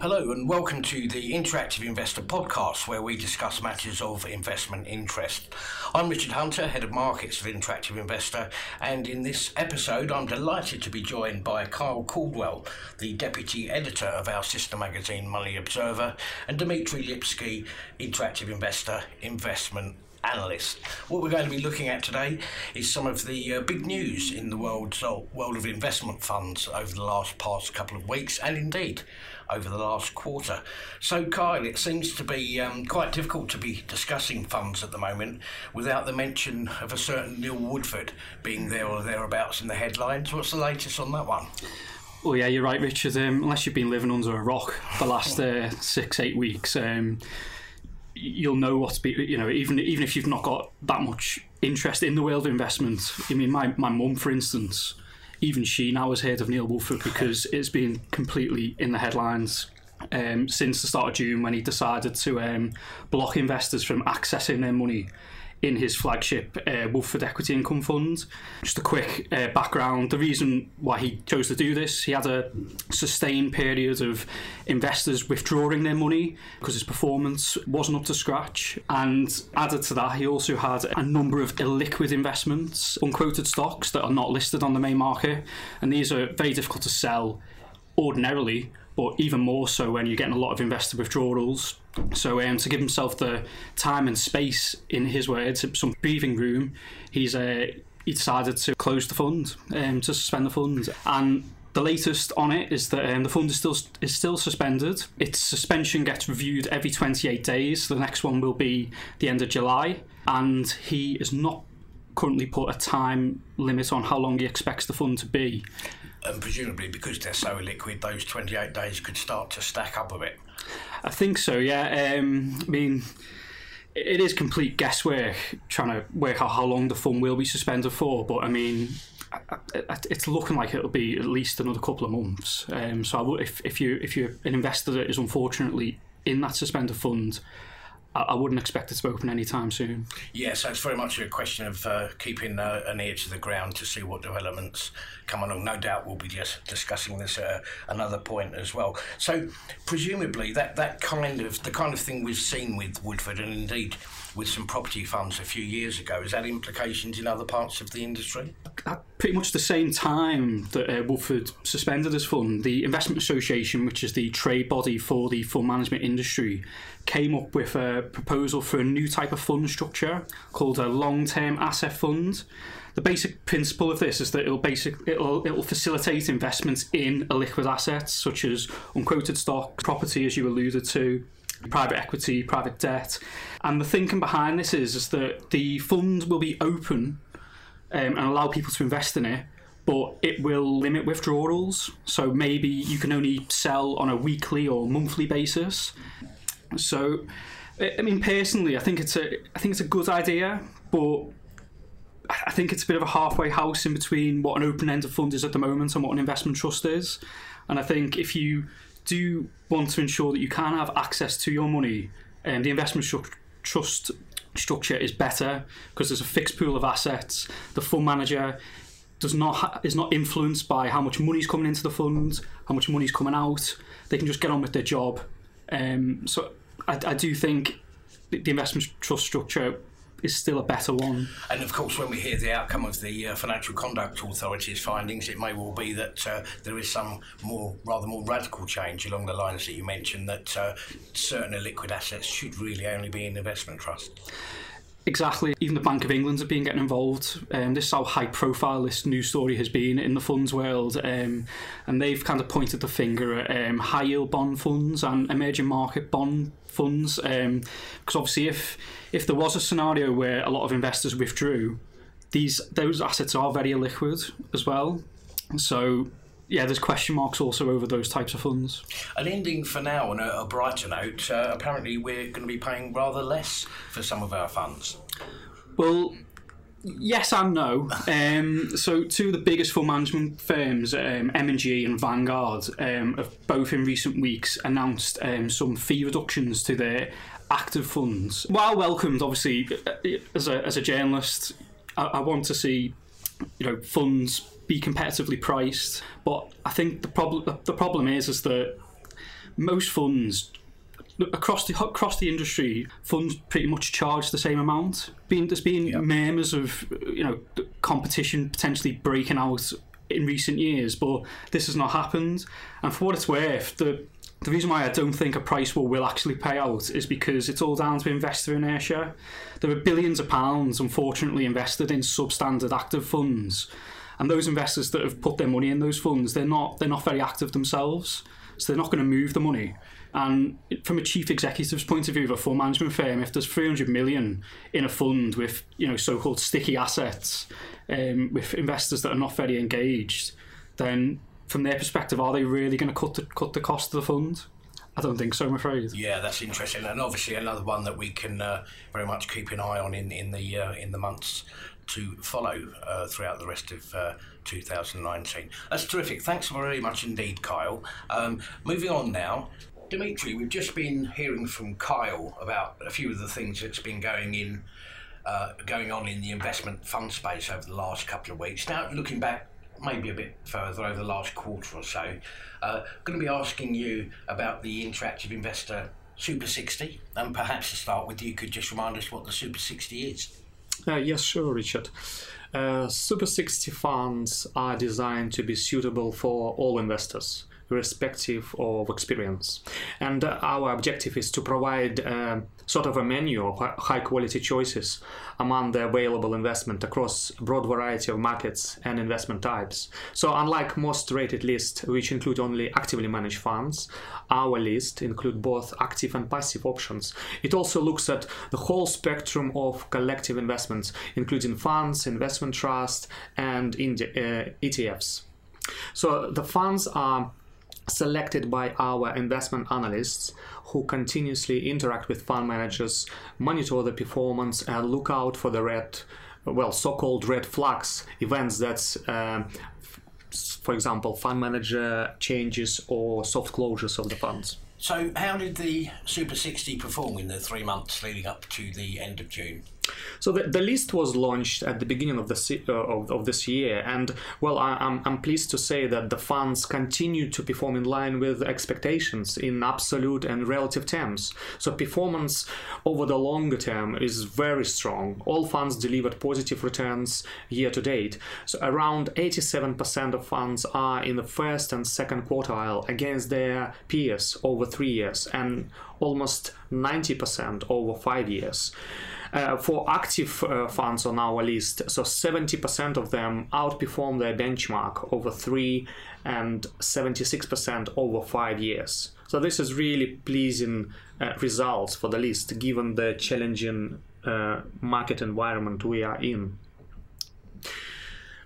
Hello, and welcome to the Interactive Investor podcast, where we discuss matters of investment interest. I'm Richard Hunter, Head of Markets of Interactive Investor, and in this episode, I'm delighted to be joined by Kyle Caldwell, the Deputy Editor of our sister magazine Money Observer, and Dzmitry Lipski, Interactive Investor Investment analyst. What we're going to be looking at today is some of the uh, big news in the world, so world of investment funds over the last past couple of weeks, and indeed over the last quarter. So, Kyle, it seems to be um, quite difficult to be discussing funds at the moment without the mention of a certain Neil Woodford being there or thereabouts in the headlines. What's the latest on that one? Oh yeah, you're right, Richard. Um, unless you've been living under a rock for the last uh, six, eight weeks, um, you'll know what's be. You know, even even if you've not got that much interest in the world of investment. I mean, my my mum, for instance, even she now has heard of Neil Woodford because it's been completely in the headlines um, since the start of June when he decided to um, block investors from accessing their money in his flagship uh, Woodford Equity Income Fund. Just a quick uh, background the reason why he chose to do this, he had a sustained period of investors withdrawing their money because his performance wasn't up to scratch. And added to that, he also had a number of illiquid investments, unquoted stocks that are not listed on the main market. And these are very difficult to sell ordinarily but even more so when you're getting a lot of investor withdrawals. So um, to give himself the time and space, in his words, some breathing room, he's uh, he decided to close the fund, um, to suspend the fund, and the latest on it is that um, the fund is still is still suspended. Its suspension gets reviewed every 28 days. The next one will be the end of July, and he has not currently put a time limit on how long he expects the fund to be and presumably because they're so liquid, those 28 days could start to stack up a bit. I think so, yeah. Um, I mean, it is complete guesswork trying to work out how long the fund will be suspended for, but I mean, it's looking like it'll be at least another couple of months. Um, so, if, if you if you're an investor that is unfortunately in that suspended fund, I wouldn't expect it to open anytime soon. Yeah, so it's very much a question of uh, keeping uh, an ear to the ground to see what developments come along. No doubt we'll be just discussing this at another point as well. So presumably that, that kind of the kind of thing we've seen with Woodford and indeed with some property funds a few years ago, is that implications in other parts of the industry? At pretty much the same time that uh, suspended his fund, the Investment Association, which is the trade body for the fund management industry, came up with a proposal for a new type of fund structure called a long-term asset fund. The basic principle of this is that it'll basic it'll it'll facilitate investments in liquid assets such as unquoted stock, property, as you alluded to, private equity, private debt. And the thinking behind this is, is that the fund will be open um, and allow people to invest in it, but it will limit withdrawals. So maybe you can only sell on a weekly or monthly basis. So, I mean, personally, I think it's a I think it's a good idea, but I think it's a bit of a halfway house in between what an open-ended fund is at the moment and what an investment trust is. And I think if you do want to ensure that you can have access to your money, and um, the investment trust structure is better because there's a fixed pool of assets. The fund manager does not ha- is not influenced by how much money's coming into the fund, how much money's coming out. They can just get on with their job. Um, so I, I do think the investment trust structure is still a better one. And of course, when we hear the outcome of the uh, Financial Conduct Authority's findings, it may well be that uh, there is some more, rather more radical change along the lines that you mentioned that uh, certain illiquid assets should really only be in investment trusts. Exactly. Even the Bank of England have been getting involved. Um, this is how high profile this news story has been in the funds world. Um, and they've kind of pointed the finger at um, high yield bond funds and emerging market bond funds. Because um, obviously, if if there was a scenario where a lot of investors withdrew, these those assets are very illiquid as well. So yeah, there's question marks also over those types of funds. An ending for now on a, a brighter note. Uh, apparently, we're going to be paying rather less for some of our funds. Well, yes and no. Um, so, two of the biggest fund management firms, um, M&G and Vanguard, um, have both in recent weeks announced um, some fee reductions to their active funds. While welcomed, obviously, uh, as a, as a journalist, I, I want to see you know funds be competitively priced. But I think the problem the problem is is that most funds across the across the industry, funds pretty much charge the same amount. Being there's been yep. murmurs of you know competition potentially breaking out in recent years, but this has not happened. And for what it's worth, the the reason why I don't think a price war will actually pay out is because it's all down to investor inertia. There are billions of pounds, unfortunately, invested in substandard active funds, and those investors that have put their money in those funds, they're not they're not very active themselves, so they're not going to move the money. And from a chief executive's point of view of a fund management firm, if there's 300 million in a fund with you know so-called sticky assets, um, with investors that are not very engaged, then from their perspective, are they really going to cut the, cut the cost of the fund? I don't think so, I'm afraid. Yeah, that's interesting, and obviously another one that we can uh, very much keep an eye on in in the uh, in the months to follow uh, throughout the rest of uh, 2019. That's terrific. Thanks very much indeed, Kyle. Um, moving on now. Dzmitry, we've just been hearing from Kyle about a few of the things that's been going in, uh, going on in the investment fund space over the last couple of weeks. Now, looking back maybe a bit further over the last quarter or so, uh, going to be asking you about the interactive investor Super 60, and perhaps to start with, you could just remind us what the Super 60 is. Uh, yes, sure, Richard. Uh, Super 60 funds are designed to be suitable for all investors irrespective of experience. And our objective is to provide uh, sort of a menu of high quality choices among the available investment across a broad variety of markets and investment types. So unlike most rated lists, which include only actively managed funds, our list include both active and passive options. It also looks at the whole spectrum of collective investments, including funds, investment trusts, and uh, ETFs. So the funds are selected by our investment analysts who continuously interact with fund managers, monitor the performance, and look out for the red, well, so-called red flags events that, uh, for example, fund manager changes or soft closures of the funds. So, how did the Super 60 perform in the three months leading up to the end of June? So the, the list was launched at the beginning of the uh, of, of this year, and well, I, I'm, I'm pleased to say that the funds continue to perform in line with expectations in absolute and relative terms. So performance over the longer term is very strong. All funds delivered positive returns year to date. So around 87% of funds are in the first and second quartile against their peers over three years, and almost 90% over five years. Uh, for active uh, funds on our list, so 70% of them outperform their benchmark over three and 76% over five years. So this is really pleasing uh, results for the list given the challenging uh, market environment we are in.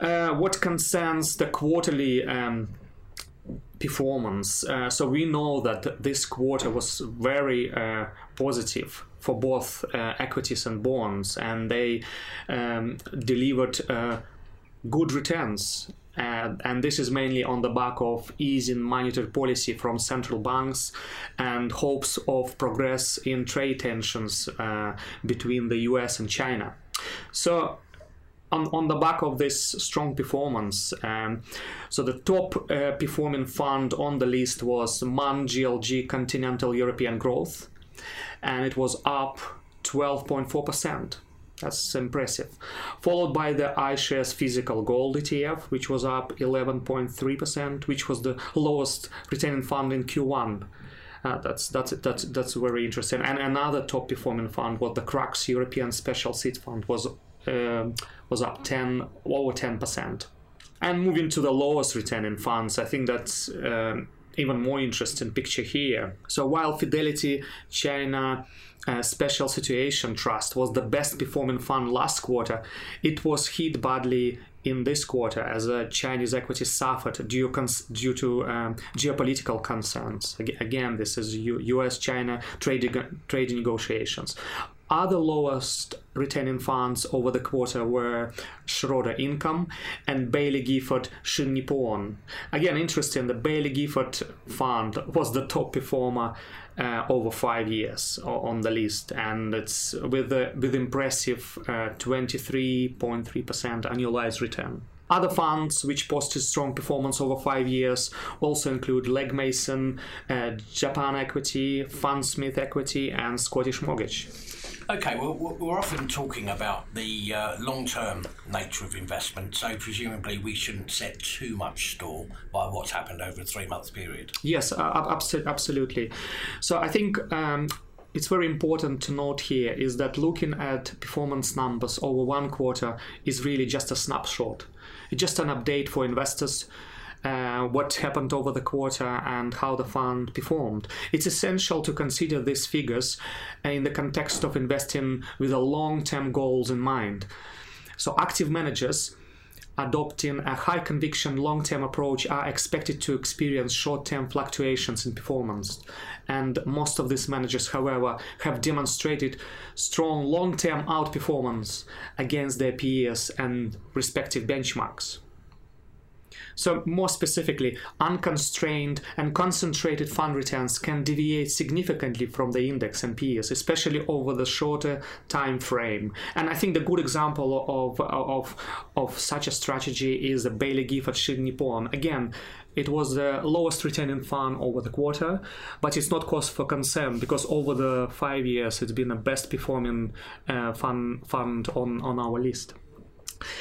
Uh, what concerns the quarterly um, performance. Uh, so we know that this quarter was very uh, positive for both uh, equities and bonds, and they um, delivered uh, good returns. and this is mainly on the back of easing monetary policy from central banks and hopes of progress in trade tensions uh, between the US and China. So on, on the back of this strong performance, um, so the top uh, performing fund on the list was MAN GLG Continental European Growth, and it was up 12.4%. That's impressive. Followed by the iShares Physical Gold ETF, which was up 11.3%, which was the lowest retaining fund in Q1. Uh, that's that's that's that's very interesting. And another top performing fund was the Crux European Special Seed Fund was uh, was up 10 over 10%. And moving to the lowest returning funds, I think that's um, even more interesting picture here. So while Fidelity China uh, Special Situation Trust was the best performing fund last quarter, it was hit badly in this quarter as a Chinese equity suffered due, cons- due to um, geopolitical concerns. Again, this is U- U.S.-China trade, trade negotiations. Other lowest retaining funds over the quarter were Schroder Income and Baillie Gifford Shin Nippon. Again, interesting, the Baillie Gifford fund was the top performer uh, over five years on the list, and it's with a, with impressive uh, 23.3% annualized return. Other funds which posted strong performance over five years also include Legg Mason, uh, Japan Equity, Fundsmith Equity, and Scottish Mortgage. Okay, well, we're often talking about the uh, long term nature of investment, so presumably we shouldn't set too much store by what's happened over a three month period. Yes, uh, absolutely. So I think. Um, it's very important to note here is that looking at performance numbers over one quarter is really just a snapshot. It's just an update for investors uh, what happened over the quarter and how the fund performed. It's essential to consider these figures in the context of investing with a long-term goals in mind. So active managers adopting a high conviction long term approach are expected to experience short term fluctuations in performance. And most of these managers, however, have demonstrated strong long term outperformance against their peers and respective benchmarks. So, more specifically, unconstrained and concentrated fund returns can deviate significantly from the index and peers, especially over the shorter time frame. And I think the good example of, of, of such a strategy is the Baillie Gifford Shin Nippon. Again, it was the lowest returning fund over the quarter, but it's not cause for concern because over the five years it's been the best performing uh, fund fund on, on our list.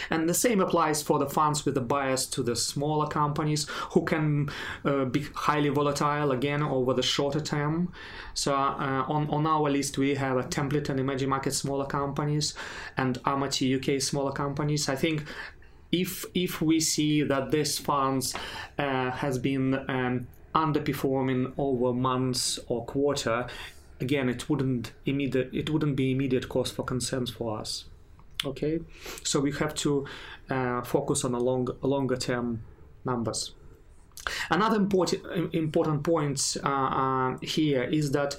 And the same applies for the funds with a bias to the smaller companies who can uh, be highly volatile again over the shorter term. So uh, on, on our list, we have a Templeton and emerging market smaller companies and Amati UK smaller companies. I think if if we see that this funds uh, has been um, underperforming over months or quarter, again, it wouldn't immediate it wouldn't be immediate cause for concerns for us okay? So we have to uh, focus on a long longer term numbers. Another important important point uh, uh, here is that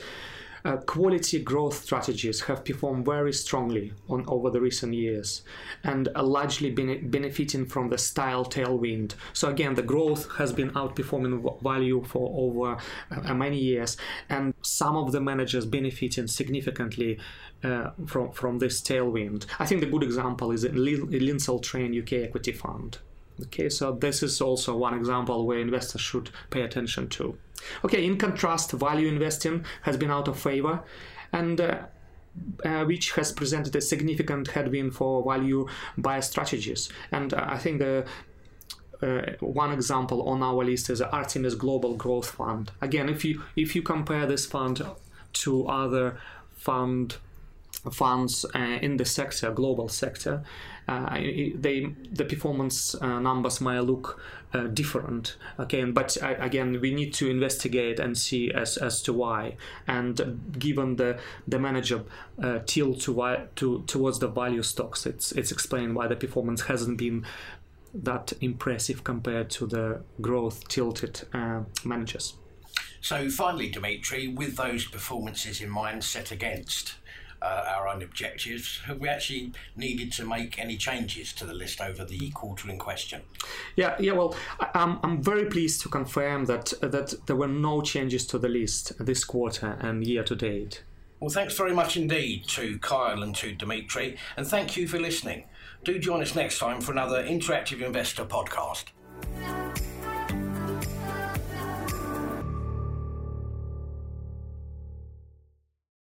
uh, quality growth strategies have performed very strongly on over the recent years and are largely been benefiting from the style tailwind. So again, the growth has been outperforming value for over uh, many years, and some of the managers benefiting significantly uh, from from this tailwind. I think the good example is Lindsell Train UK Equity Fund. Okay, so this is also one example where investors should pay attention to. Okay, in contrast, value investing has been out of favor and uh, uh, which has presented a significant headwind for value buyer strategies. And uh, I think the uh, one example on our list is Artemis Global Growth Fund. Again, if you if you compare this fund to other fund funds uh, in the sector, global sector, uh, they the performance uh, numbers might look uh, different. Okay, but again, we need to investigate and see as as to why. And given the the manager uh, tilt to why to towards the value stocks, it's it's explained why the performance hasn't been that impressive compared to the growth tilted uh, managers. So finally, Dzmitry, with those performances in mind set against uh, our own objectives, have we actually needed to make any changes to the list over the quarter in question? Yeah, yeah. Well, I'm, I'm very pleased to confirm that that there were no changes to the list this quarter and year to date. Well, thanks very much indeed to Kyle and to Dzmitry, and thank you for listening. Do join us next time for another interactive investor podcast.